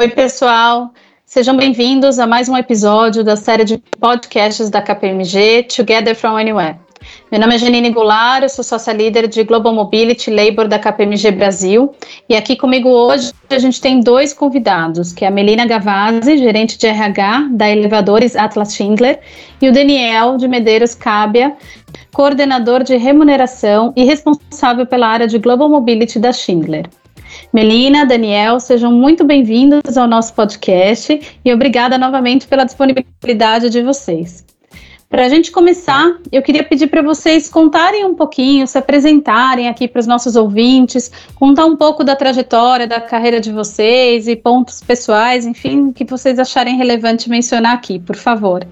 Oi, pessoal. Sejam bem-vindos a mais um episódio da série de podcasts da KPMG Together from Anywhere. Meu nome é Janine Goulart, eu sou sócia líder de Global Mobility Labor da KPMG Brasil. E aqui comigo hoje a gente tem dois convidados, que é a Melina Gavazzi, gerente de RH da Elevadores Atlas Schindler, e o Daniel de Medeiros Cábia, coordenador de remuneração e responsável pela área de Global Mobility da Schindler. Melina, Daniel, sejam muito bem-vindos ao nosso podcast e obrigada novamente pela disponibilidade de vocês. Para a gente começar, eu queria pedir para vocês contarem um pouquinho, se apresentarem aqui para os nossos ouvintes, contar um pouco da trajetória, da carreira de vocês e pontos pessoais, enfim, que vocês acharem relevante mencionar aqui, por favor.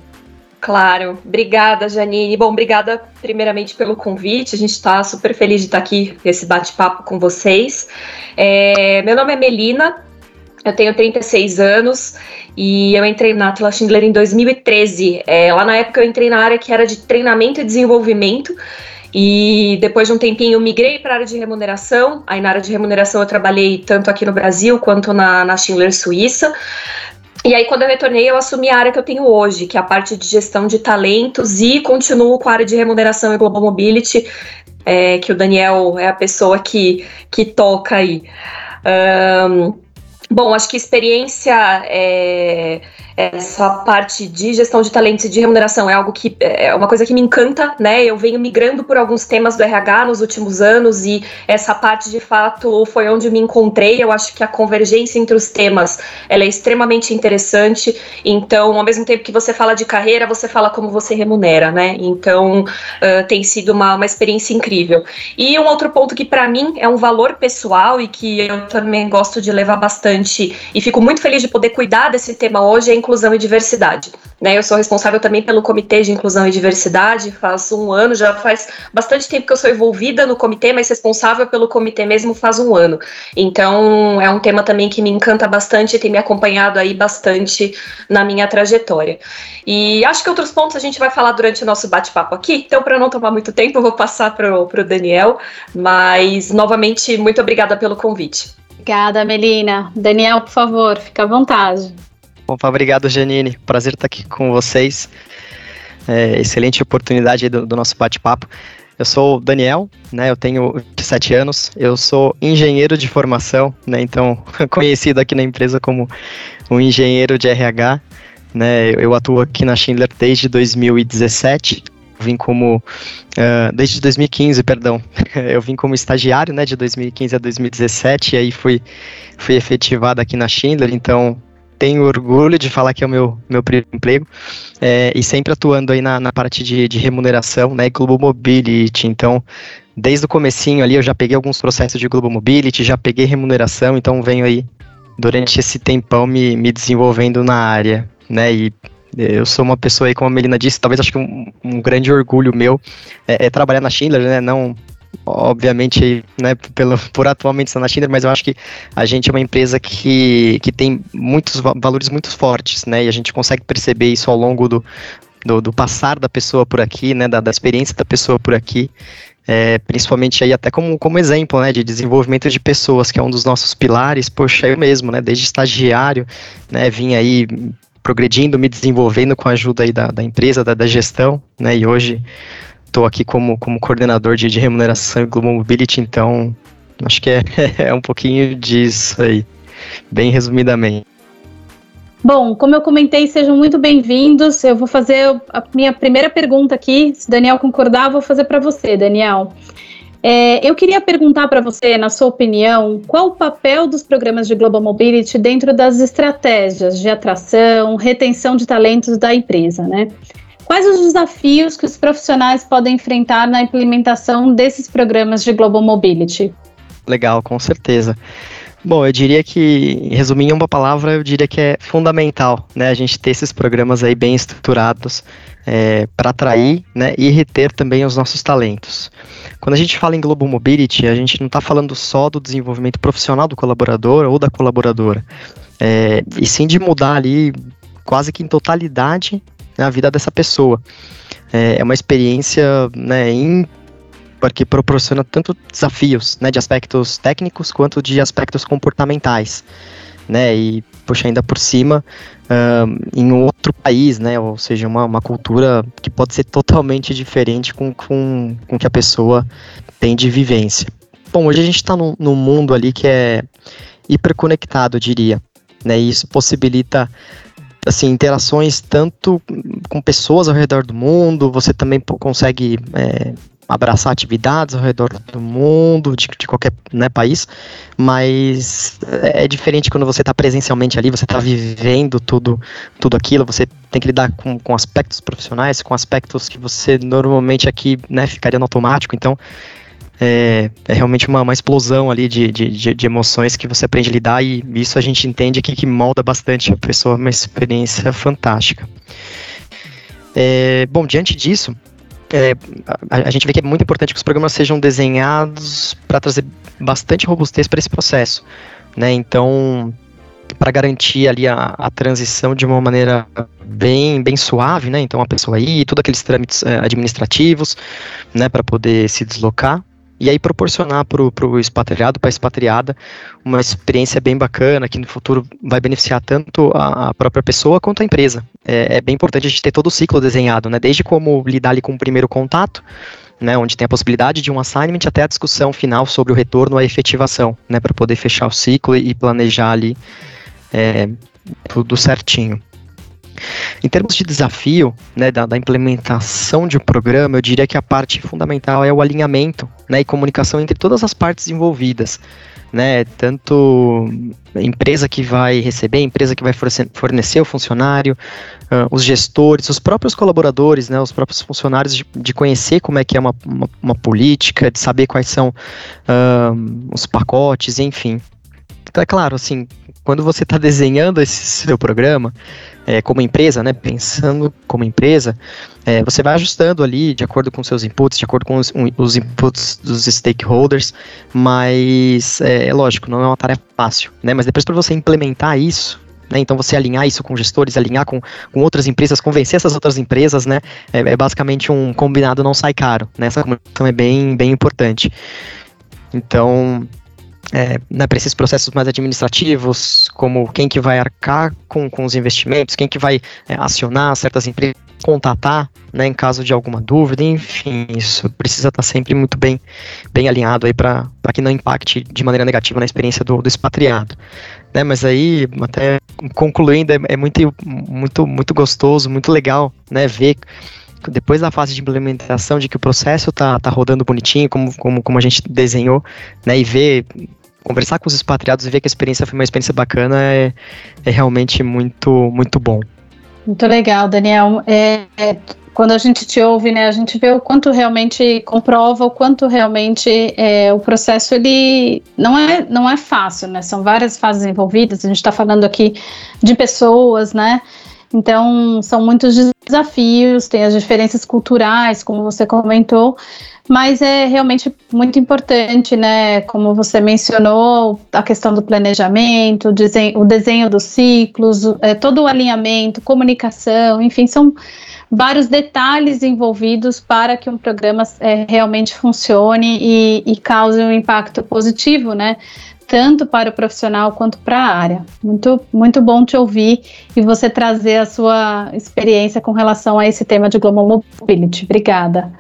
Claro, obrigada, Janine. Bom, obrigada primeiramente pelo convite. A gente está super feliz de estar aqui nesse bate-papo com vocês. É, meu nome é Melina, eu tenho 36 anos e eu entrei na Atlas Schindler em 2013. É, lá na época eu entrei na área que era de treinamento e desenvolvimento. E depois de um tempinho migrei para a área de remuneração. Aí na área de remuneração eu trabalhei tanto aqui no Brasil quanto na, na Schindler Suíça. E aí, quando eu retornei, eu assumi a área que eu tenho hoje, que é a parte de gestão de talentos, e continuo com a área de remuneração e global mobility, é, que o Daniel é a pessoa que, que toca aí. Um, Bom, acho que experiência, é, essa parte de gestão de talentos e de remuneração é algo que é uma coisa que me encanta, né? Eu venho migrando por alguns temas do RH nos últimos anos e essa parte de fato foi onde me encontrei. Eu acho que a convergência entre os temas ela é extremamente interessante. Então, ao mesmo tempo que você fala de carreira, você fala como você remunera, né? Então, uh, tem sido uma, uma experiência incrível. E um outro ponto que para mim é um valor pessoal e que eu também gosto de levar bastante e fico muito feliz de poder cuidar desse tema hoje é inclusão e diversidade. Né, eu sou responsável também pelo Comitê de Inclusão e Diversidade, faz um ano, já faz bastante tempo que eu sou envolvida no comitê, mas responsável pelo comitê mesmo faz um ano. Então, é um tema também que me encanta bastante e tem me acompanhado aí bastante na minha trajetória. E acho que outros pontos a gente vai falar durante o nosso bate-papo aqui, então, para não tomar muito tempo, eu vou passar para o Daniel, mas, novamente, muito obrigada pelo convite. Obrigada, Melina. Daniel, por favor, fica à vontade. Opa, obrigado, Janine. Prazer estar aqui com vocês. É, excelente oportunidade do, do nosso bate-papo. Eu sou o Daniel, né? Eu tenho 27 anos. Eu sou engenheiro de formação, né? Então, conhecido aqui na empresa como um engenheiro de RH, né? Eu atuo aqui na Schindler desde 2017 vim como uh, desde 2015, perdão, eu vim como estagiário, né, de 2015 a 2017, e aí fui fui efetivado aqui na Schindler, então tenho orgulho de falar que é o meu, meu primeiro emprego é, e sempre atuando aí na, na parte de, de remuneração, né, Global Mobility, então desde o comecinho ali eu já peguei alguns processos de Global Mobility, já peguei remuneração, então venho aí durante esse tempão me, me desenvolvendo na área, né, e eu sou uma pessoa aí, como a Melina disse, talvez acho que um, um grande orgulho meu é, é, trabalhar na Schindler, né? Não, obviamente, né, pelo, por atualmente estar na Schindler, mas eu acho que a gente é uma empresa que, que tem muitos valores muito fortes, né? E a gente consegue perceber isso ao longo do, do, do passar da pessoa por aqui, né? Da, da experiência da pessoa por aqui. É, principalmente aí até como, como exemplo, né, de desenvolvimento de pessoas, que é um dos nossos pilares, poxa, eu mesmo, né, desde estagiário, né, vim aí progredindo, me desenvolvendo com a ajuda aí da, da empresa, da, da gestão, né? E hoje estou aqui como, como coordenador de, de remuneração e Global Mobility, então acho que é, é um pouquinho disso aí, bem resumidamente. Bom, como eu comentei, sejam muito bem-vindos. Eu vou fazer a minha primeira pergunta aqui. Se Daniel concordar, vou fazer para você, Daniel. É, eu queria perguntar para você, na sua opinião, qual o papel dos programas de Global Mobility dentro das estratégias de atração, retenção de talentos da empresa, né? Quais os desafios que os profissionais podem enfrentar na implementação desses programas de Global Mobility? Legal, com certeza. Bom, eu diria que, resumindo em uma palavra, eu diria que é fundamental, né, a gente ter esses programas aí bem estruturados é, para atrair, né, e reter também os nossos talentos. Quando a gente fala em Global Mobility, a gente não está falando só do desenvolvimento profissional do colaborador ou da colaboradora, é, e sim de mudar ali quase que em totalidade né, a vida dessa pessoa. É, é uma experiência né, porque proporciona tanto desafios, né, de aspectos técnicos quanto de aspectos comportamentais. né? E, poxa, ainda por cima, uh, em outro país, né? Ou seja, uma, uma cultura que pode ser totalmente diferente com, com, com que a pessoa tem de vivência. Bom, hoje a gente está num, num mundo ali que é hiperconectado, diria, né? E isso possibilita assim, interações tanto com pessoas ao redor do mundo, você também consegue é, abraçar atividades ao redor do mundo, de, de qualquer né, país, mas é, diferente quando você está presencialmente ali, você está vivendo tudo, tudo aquilo, você tem que lidar com, com aspectos profissionais, com aspectos que você normalmente aqui né, ficaria no automático, então é, é realmente uma, uma, explosão ali de, de, de, emoções que você aprende a lidar e isso a gente entende que, que molda bastante a pessoa, uma experiência fantástica. É, bom, diante disso, é, a, a, gente vê que é muito importante que os programas sejam desenhados para trazer bastante robustez para esse processo, né? Então, para garantir ali a, a, transição de uma maneira bem, bem suave, né? Então, a pessoa aí, todos aqueles trâmites é, administrativos, né, para poder se deslocar e aí proporcionar para o expatriado, para a expatriada, uma experiência bem bacana, que no futuro vai beneficiar tanto a, própria pessoa quanto a empresa. É, é, bem importante a gente ter todo o ciclo desenhado, né? Desde como lidar ali com o primeiro contato, né, onde tem a possibilidade de um assignment até a discussão final sobre o retorno à efetivação, né, para poder fechar o ciclo e planejar ali é, tudo certinho. Em termos de desafio, né, da, da, implementação de um programa, eu diria que a parte fundamental é o alinhamento né, e comunicação entre todas as partes envolvidas. Né, tanto empresa que vai receber, empresa que vai fornecer o funcionário, uh, os gestores, os próprios colaboradores, né, os próprios funcionários, de, de conhecer como é que é uma, uma, uma política, de saber quais são uh, os pacotes, enfim. Então, é claro, assim, quando você está desenhando esse seu programa, é, como empresa, né, pensando como empresa, é, você vai ajustando ali de acordo com seus inputs, de acordo com os, um, os inputs dos stakeholders, mas é, é, lógico, não é uma tarefa fácil, né, mas depois para você implementar isso, né, então você alinhar isso com gestores, alinhar com, com outras empresas, convencer essas outras empresas, né, é, é basicamente um combinado não sai caro, né, essa comunicação é bem, bem importante. Então, é, né, para esses processos mais administrativos, como quem que vai arcar com, com os investimentos, quem que vai é, acionar certas empresas, contatar, né, em caso de alguma dúvida, enfim, isso precisa estar tá sempre muito bem, bem alinhado aí para que não impacte de maneira negativa na experiência do, do expatriado. Né, mas aí, até concluindo, é, é muito, muito, muito gostoso, muito legal, né, ver depois da fase de implementação, de que o processo tá, tá rodando bonitinho, como, como, como a gente desenhou, né, e ver conversar com os expatriados e ver que a experiência foi uma experiência bacana é, é realmente muito, muito bom. Muito legal, Daniel. É, é, quando a gente te ouve, né, a gente vê o quanto realmente comprova o quanto realmente é, o processo ele não é, não é fácil, né? São várias fases envolvidas. A gente está falando aqui de pessoas, né? Então, são muitos desafios, tem as diferenças culturais, como você comentou, mas é realmente muito importante, né? Como você mencionou, a questão do planejamento, o desenho, dos ciclos, é, todo o alinhamento, comunicação, enfim, são vários detalhes envolvidos para que um programa é, realmente funcione e, e cause um impacto positivo, né? Tanto para o profissional quanto para a área. Muito, muito bom te ouvir e você trazer a sua experiência com relação a esse tema de Global Mobility. Obrigada.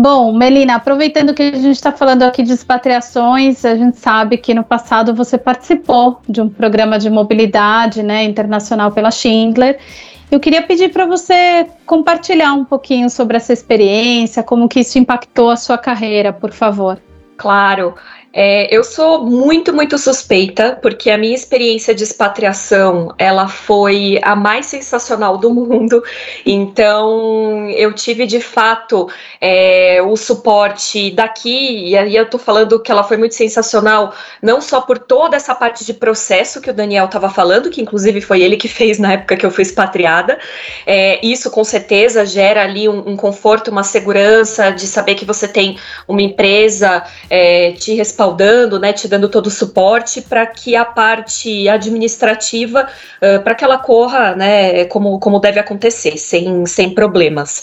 Bom, Melina, aproveitando que a gente está falando aqui de expatriações, a gente sabe que no passado você participou de um programa de mobilidade né, internacional pela Schindler. Eu queria pedir para você compartilhar um pouquinho sobre essa experiência, como que isso impactou a sua carreira, por favor. Claro. É, eu sou muito, muito suspeita, porque a minha experiência de expatriação, ela foi a mais sensacional do mundo, então eu tive, de fato, é, o suporte daqui, e aí eu tô falando que ela foi muito sensacional, não só por toda essa parte de processo que o Daniel estava falando, que inclusive foi ele que fez na época que eu fui expatriada, é, isso com certeza gera ali um, um, conforto, uma segurança de saber que você tem uma empresa é, te respaldando respaldando, né, te dando todo o suporte para que a parte administrativa, uh, para que ela corra, né, como, como deve acontecer, sem, sem problemas.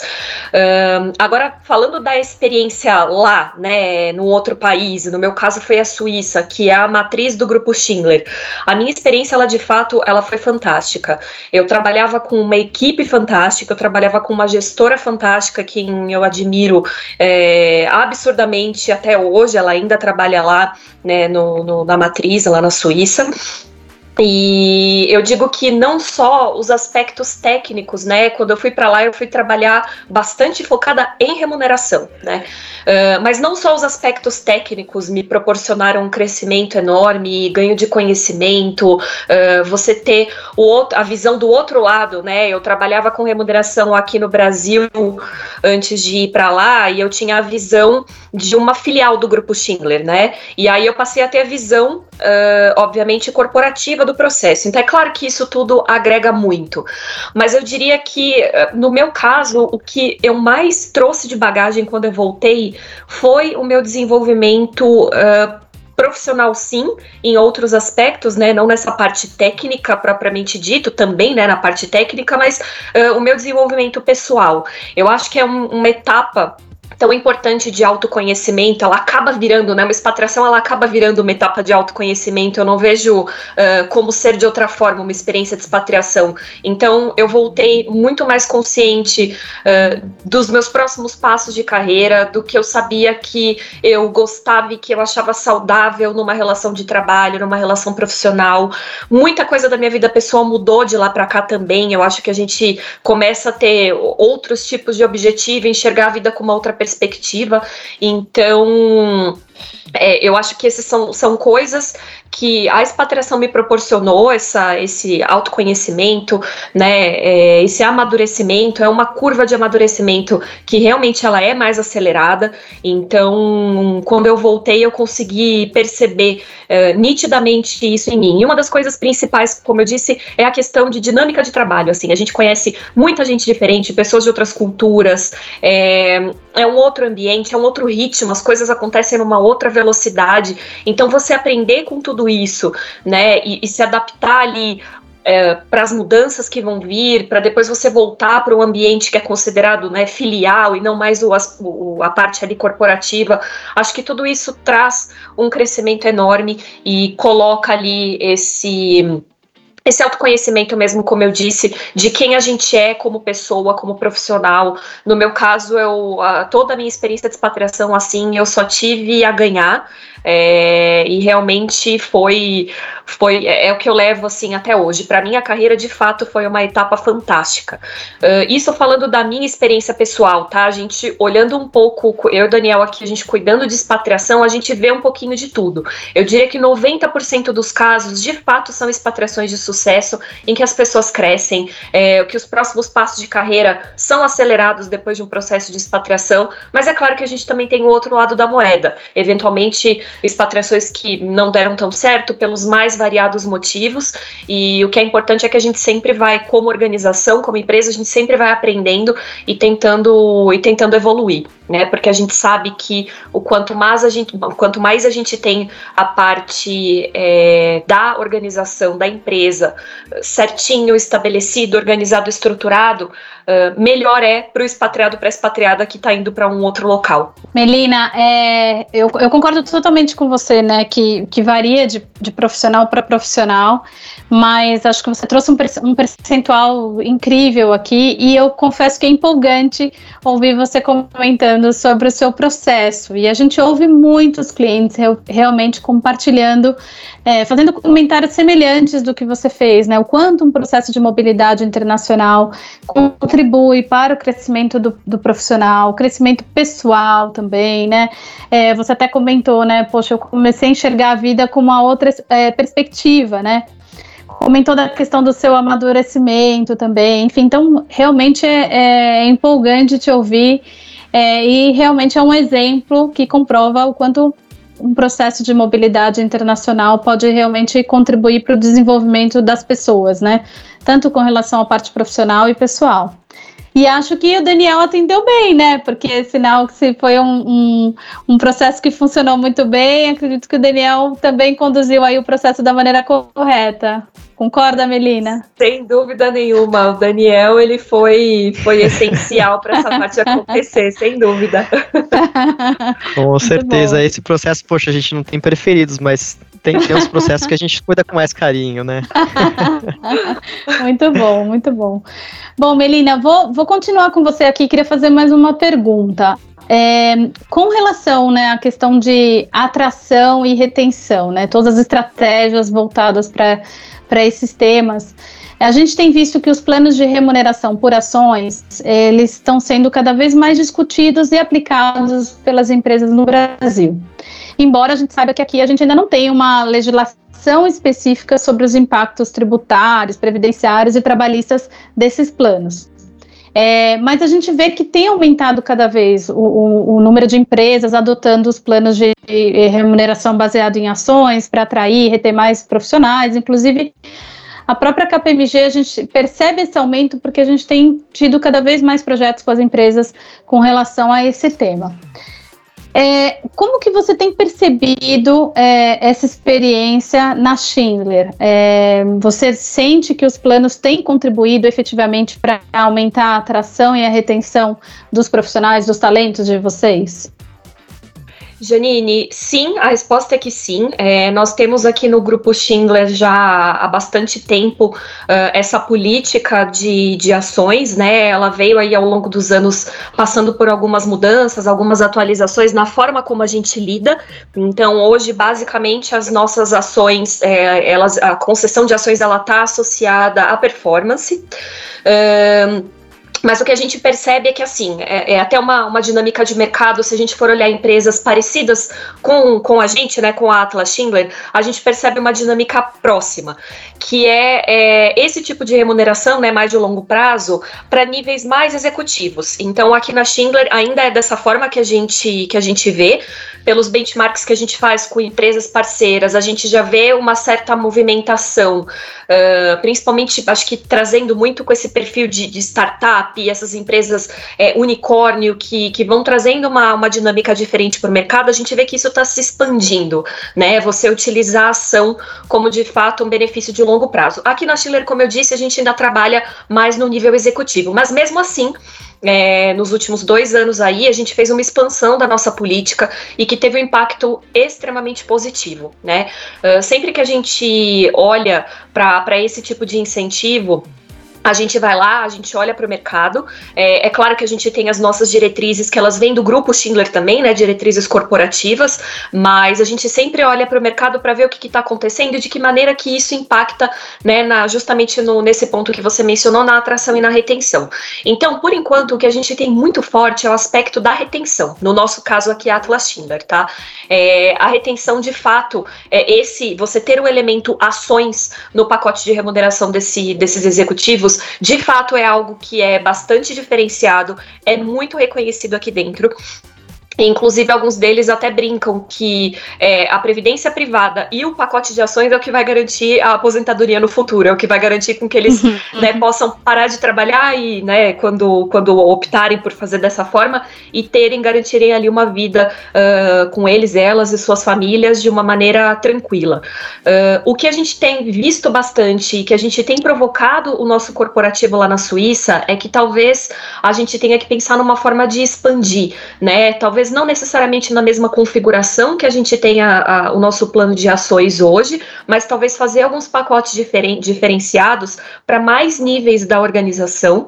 Uh, agora, falando da experiência lá, né, no outro país, no meu caso foi a Suíça, que é a matriz do Grupo Schindler. A minha experiência, ela de fato, ela foi fantástica. Eu trabalhava com uma equipe fantástica, eu trabalhava com uma gestora fantástica, quem eu admiro é, absurdamente até hoje, ela ainda trabalha lá né, no, no, na matriz, lá na Suíça. E eu digo que não só os aspectos técnicos, né? Quando eu fui para lá, eu fui trabalhar bastante focada em remuneração, né? Uh, mas não só os aspectos técnicos me proporcionaram um crescimento enorme, ganho de conhecimento, uh, você ter o outro, a visão do outro lado, né? Eu trabalhava com remuneração aqui no Brasil antes de ir para lá e eu tinha a visão de uma filial do grupo Schindler, né? E aí eu passei a ter a visão, uh, obviamente, corporativa do processo. Então é claro que isso tudo agrega muito, mas eu diria que uh, no meu caso o que eu mais trouxe de bagagem quando eu voltei foi o meu desenvolvimento uh, profissional sim, em outros aspectos, né, não nessa parte técnica propriamente dito, também, né, na parte técnica, mas uh, o meu desenvolvimento pessoal. Eu acho que é um, uma etapa tão importante de autoconhecimento, ela acaba virando, né, uma expatriação, ela acaba virando uma etapa de autoconhecimento, eu não vejo uh, como ser de outra forma uma experiência de expatriação, então eu voltei muito mais consciente uh, dos meus próximos passos de carreira, do que eu sabia que eu gostava e que eu achava saudável numa relação de trabalho, numa relação profissional, muita coisa da minha vida pessoal mudou de lá para cá também, eu acho que a gente começa a ter outros tipos de objetivo, enxergar a vida com uma outra perspectiva. Então, é, eu acho que essas são, são coisas que a expatriação me proporcionou, essa, esse autoconhecimento, né, é, esse amadurecimento, é uma curva de amadurecimento que realmente ela é mais acelerada, então quando eu voltei eu consegui perceber é, nitidamente isso em mim, e uma das coisas principais, como eu disse, é a questão de dinâmica de trabalho, assim, a gente conhece muita gente diferente, pessoas de outras culturas, é, é um outro ambiente, é um outro ritmo, as coisas acontecem numa outra velocidade. Então você aprender com tudo isso, né, e, e se adaptar ali é, para as mudanças que vão vir, para depois você voltar para o ambiente que é considerado né, filial e não mais o, o, a parte ali corporativa. Acho que tudo isso traz um crescimento enorme e coloca ali esse esse autoconhecimento mesmo, como eu disse, de quem a gente é como pessoa, como profissional. No meu caso, eu a, toda a minha experiência de expatriação, assim, eu só tive a ganhar. É, e realmente foi, foi é, é, o que eu levo assim até hoje. Para mim, a carreira de fato foi uma etapa fantástica. Uh, isso falando da minha experiência pessoal, tá? A gente olhando um pouco, eu e Daniel aqui, a gente cuidando de expatriação, a gente vê um pouquinho de tudo. Eu diria que 90% dos casos, de fato, são expatriações de sucesso, em que as pessoas crescem, é, que os próximos passos de carreira são acelerados depois de um processo de expatriação. Mas é claro que a gente também tem o outro lado da moeda. Eventualmente expatriações que não deram tão certo pelos mais variados motivos. E o que é importante é que a gente sempre vai, como organização, como empresa, a gente sempre vai aprendendo e tentando e tentando evoluir, né? Porque a gente sabe que o quanto mais a gente, quanto mais a gente tem a parte é, da organização da empresa certinho, estabelecido, organizado, estruturado, uh, melhor é para o expatriado para a expatriada que está indo para um outro local. Melina, é, eu, eu, concordo totalmente com você, né? Que, que varia de, de profissional para profissional, mas acho que você trouxe um, um percentual incrível aqui e eu confesso que é empolgante ouvir você comentando sobre o seu processo. E a gente ouve muitos clientes realmente compartilhando, é, fazendo comentários semelhantes do que você fez, né? O quanto um processo de mobilidade internacional contribui para o crescimento do, do profissional, crescimento pessoal também, né? É, você até comentou, né? Poxa, eu comecei a enxergar a vida com uma outra é, perspectiva, né? Comentou da questão do seu amadurecimento também, enfim, então realmente é, é empolgante te ouvir é, e realmente é um exemplo que comprova o quanto um processo de mobilidade internacional pode realmente contribuir para o desenvolvimento das pessoas, né? Tanto com relação à parte profissional e pessoal. E acho que o Daniel atendeu bem, né? Porque sinal que se foi um, um, um, processo que funcionou muito bem, acredito que o Daniel também conduziu aí o processo da maneira correta. Concorda, Melina? Sem dúvida nenhuma. O Daniel ele foi, foi essencial para essa parte acontecer, sem dúvida. Com certeza. Esse processo, poxa, a gente não tem preferidos, mas tem, tem uns processos que a gente cuida com mais carinho, né? muito bom, muito bom. Bom, Melina, vou, vou continuar com você aqui. Queria fazer mais uma pergunta. É, com relação né, à questão de atração e retenção, né, todas as estratégias voltadas para esses temas, a gente tem visto que os planos de remuneração por ações, eles estão sendo cada vez mais discutidos e aplicados pelas empresas no Brasil. Embora a gente saiba que aqui a gente ainda não tem uma legislação específica sobre os impactos tributários, previdenciários e trabalhistas desses planos. É, mas a gente vê que tem aumentado cada vez o, o, o número de empresas adotando os planos de, de remuneração baseado em ações para atrair e reter mais profissionais, inclusive a própria KPMG, a gente percebe esse aumento porque a gente tem tido cada vez mais projetos com as empresas com relação a esse tema. É, como que você tem percebido é, essa experiência na Schindler? É, você sente que os planos têm contribuído efetivamente para aumentar a atração e a retenção dos profissionais, dos talentos de vocês? Janine, sim, a resposta é que sim. É, nós temos aqui no grupo Schindler já há bastante tempo uh, essa política de, de ações, né? Ela veio aí ao longo dos anos passando por algumas mudanças, algumas atualizações na forma como a gente lida. Então, hoje, basicamente, as nossas ações, é, elas, a concessão de ações, ela está associada à performance. Uh, mas o que a gente percebe é que, assim, é, é, até uma, uma dinâmica de mercado, se a gente for olhar empresas parecidas com, com a gente, né, com a Atlas Schindler, a gente percebe uma dinâmica próxima, que é, é esse tipo de remuneração, né, mais de longo prazo, para níveis mais executivos. Então, aqui na Schindler ainda é dessa forma que a gente, que a gente vê, pelos benchmarks que a gente faz com empresas parceiras, a gente já vê uma certa movimentação, uh, principalmente, acho que trazendo muito com esse perfil de, de startup, e essas empresas é, unicórnio que, que vão trazendo uma, uma dinâmica diferente para o mercado, a gente vê que isso está se expandindo, né? Você utilizar a ação como de fato um benefício de longo prazo. Aqui na Schiller, como eu disse, a gente ainda trabalha mais no nível executivo, mas mesmo assim. É, nos últimos dois anos aí, a gente fez uma expansão da nossa política e que teve um impacto extremamente positivo, né? Uh, sempre que a gente olha para esse tipo de incentivo, a gente vai lá, a gente olha para o mercado. É, é, claro que a gente tem as nossas diretrizes, que elas vêm do grupo Schindler também, né? Diretrizes corporativas, mas a gente sempre olha para o mercado para ver o que está acontecendo e de que maneira que isso impacta, né? Na, justamente no, nesse ponto que você mencionou, na atração e na retenção. Então, por enquanto, o que a gente tem muito forte é o aspecto da retenção. No nosso caso aqui, Atlas Schindler, tá? É, a retenção, de fato, é esse, você ter o elemento ações no pacote de remuneração desse, desses executivos de fato é algo que é bastante diferenciado, é muito reconhecido aqui dentro. Inclusive, alguns deles até brincam que é, a previdência privada e o pacote de ações é o que vai garantir a aposentadoria no futuro, é o que vai garantir com que eles uhum. né, possam parar de trabalhar e, né, quando, quando optarem por fazer dessa forma, e terem, garantirem ali uma vida uh, com eles, elas e suas famílias de uma maneira tranquila. Uh, o que a gente tem visto bastante e que a gente tem provocado o nosso corporativo lá na Suíça é que talvez a gente tenha que pensar numa forma de expandir, né? Talvez não necessariamente na mesma configuração que a gente tem a, a, o nosso plano de ações hoje, mas talvez fazer alguns pacotes diferen, diferenciados para mais níveis da organização,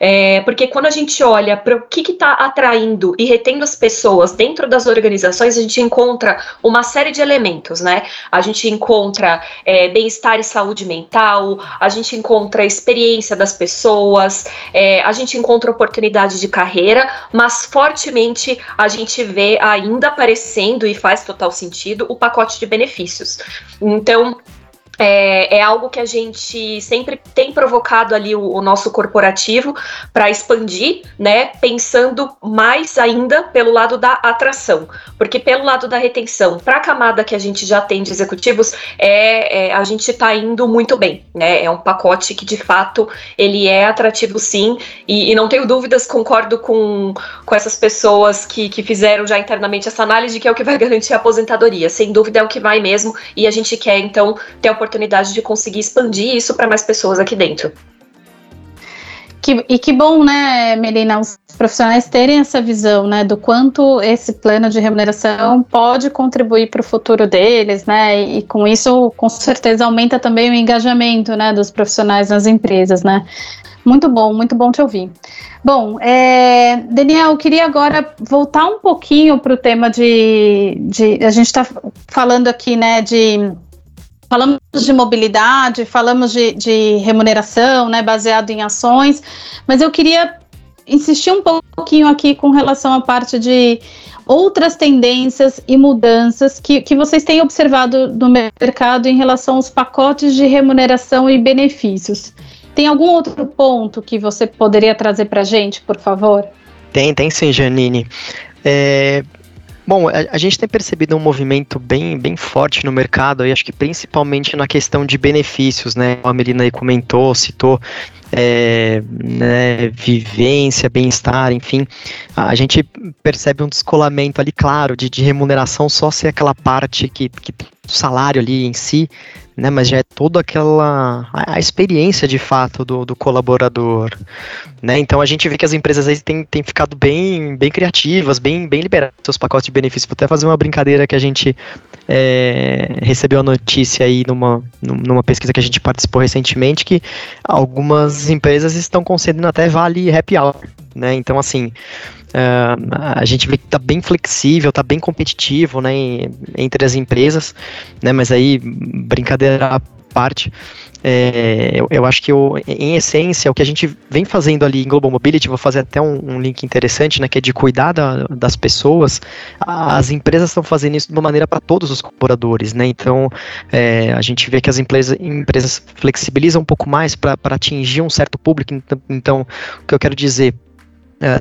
é, porque quando a gente olha para o que está atraindo e retendo as pessoas dentro das organizações, a gente encontra uma série de elementos, né? A gente encontra é, bem-estar e saúde mental, a gente encontra a experiência das pessoas, é, a gente encontra oportunidade de carreira, mas fortemente a gente vê ainda aparecendo, e faz total sentido, o pacote de benefícios. Então, é, é, algo que a gente sempre tem provocado ali o, o nosso corporativo para expandir, né? Pensando mais ainda pelo lado da atração, porque pelo lado da retenção, para a camada que a gente já tem de executivos, é, é a gente está indo muito bem, né? É um pacote que de fato ele é atrativo sim, e, e não tenho dúvidas, concordo com, com essas pessoas que, que fizeram já internamente essa análise de que é o que vai garantir a aposentadoria. Sem dúvida é o que vai mesmo, e a gente quer então ter a oportunidade de conseguir expandir isso para mais pessoas aqui dentro. Que, e que bom, né, Melina, os profissionais terem essa visão, né, do quanto esse plano de remuneração pode contribuir para o futuro deles, né, e, e com isso, com certeza, aumenta também o engajamento, né, dos profissionais nas empresas, né. Muito bom, muito bom te ouvir. Bom, é, Daniel, eu queria agora voltar um pouquinho para o tema de, de. A gente está falando aqui, né, de falamos de mobilidade, falamos de, de, remuneração, né, baseado em ações, mas eu queria insistir um pouquinho aqui com relação à parte de outras tendências e mudanças que, que vocês têm observado no mercado em relação aos pacotes de remuneração e benefícios. Tem algum outro ponto que você poderia trazer para a gente, por favor? Tem, tem sim, Janine. É, Bom, a, a, gente tem percebido um movimento bem, bem forte no mercado, e acho que principalmente na questão de benefícios, né? A Melina aí comentou, citou é, né, vivência, bem-estar, enfim. A gente percebe um descolamento ali, claro, de, de remuneração só ser aquela parte que, que o salário ali em si, né, mas já é toda aquela a, a experiência de fato do, do, colaborador, né? Então a gente vê que as empresas aí têm, têm ficado bem, bem criativas, bem, bem liberadas seus pacotes de benefícios. Vou até fazer uma brincadeira que a gente é, recebeu a notícia aí numa, numa pesquisa que a gente participou recentemente que algumas empresas estão concedendo até vale happy hour, né? Então assim Uh, a gente vê que está bem flexível, está bem competitivo né, entre as empresas, né, mas aí, brincadeira à parte, é, eu, eu, acho que eu, em essência o que a gente vem fazendo ali em Global Mobility, vou fazer até um, um link interessante, né, que é de cuidar da, das pessoas, as empresas estão fazendo isso de uma maneira para todos os colaboradores, né, então é, a gente vê que as empresas, empresas flexibilizam um pouco mais para atingir um certo público, então, então o que eu quero dizer, é,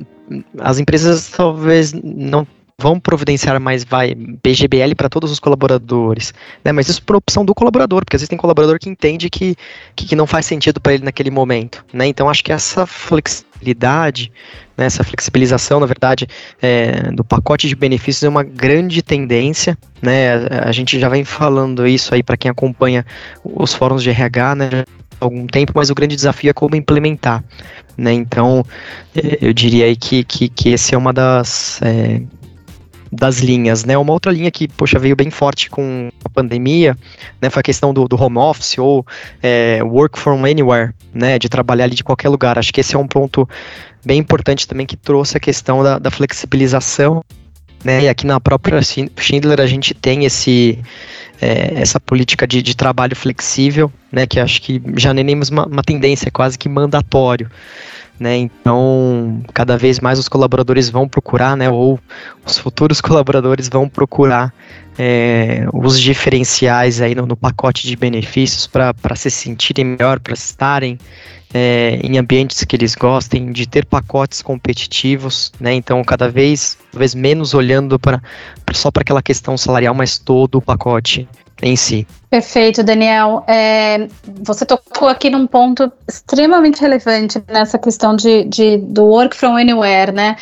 as empresas talvez não vão providenciar mais vai PGBL para todos os colaboradores, né? Mas isso por opção do colaborador, porque às vezes tem colaborador que entende que, que, que não faz sentido para ele naquele momento, né? Então acho que essa flexibilidade, né, essa flexibilização, na verdade, é, do pacote de benefícios é uma grande tendência, né? A, a gente já vem falando isso aí para quem acompanha os fóruns de RH, né? Algum tempo, mas o grande desafio é como implementar, né? Então, eh, eu diria aí que, que, que esse é uma das é, das linhas, né? Uma outra linha que, poxa, veio bem forte com a pandemia, né? Foi a questão do, do home office ou é, work from anywhere, né? De trabalhar ali de qualquer lugar. Acho que esse é um ponto bem importante também que trouxe a questão da, da flexibilização, né? E aqui na própria Schindler a gente tem esse é, essa política de, de, trabalho flexível, né, que acho que já nem temos uma, uma tendência quase que mandatório. Né, então, cada vez mais os colaboradores vão procurar, né, ou os futuros colaboradores vão procurar é, os diferenciais aí no, no, pacote de benefícios para se sentirem melhor, para estarem é, em ambientes que eles gostem, de ter pacotes competitivos, né? Então, cada vez, menos olhando para só para aquela questão salarial, mas todo o pacote em si. Perfeito, Daniel. É, você tocou aqui num ponto extremamente relevante nessa questão de, de do work from anywhere, né?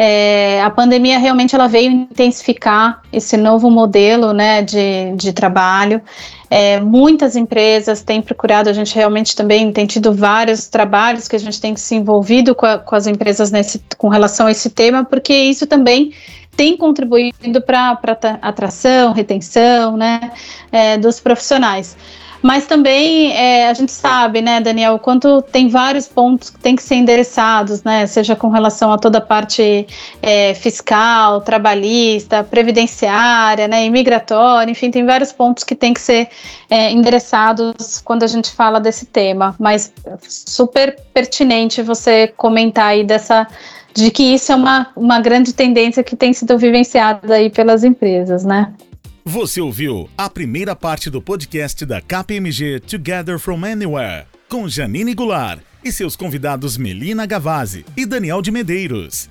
É, a pandemia realmente ela veio intensificar esse novo modelo né, de, de trabalho. É, muitas empresas têm procurado, a gente realmente também tem tido vários trabalhos que a gente tem se envolvido com, a, com as empresas nesse, com relação a esse tema, porque isso também tem contribuído para a atração, retenção né, é, dos profissionais. Mas também é, a gente sabe, né, Daniel, o quanto tem vários pontos que têm que ser endereçados, né, seja com relação a toda a parte é, fiscal, trabalhista, previdenciária, né, imigratória, enfim, tem vários pontos que têm que ser é, endereçados quando a gente fala desse tema. Mas super pertinente você comentar aí dessa de que isso é uma, uma grande tendência que tem sido vivenciada aí pelas empresas, né? Você ouviu a primeira parte do podcast da KPMG Together from Anywhere, com Janine Goulart e seus convidados Melina Gavazzi e Daniel de Medeiros.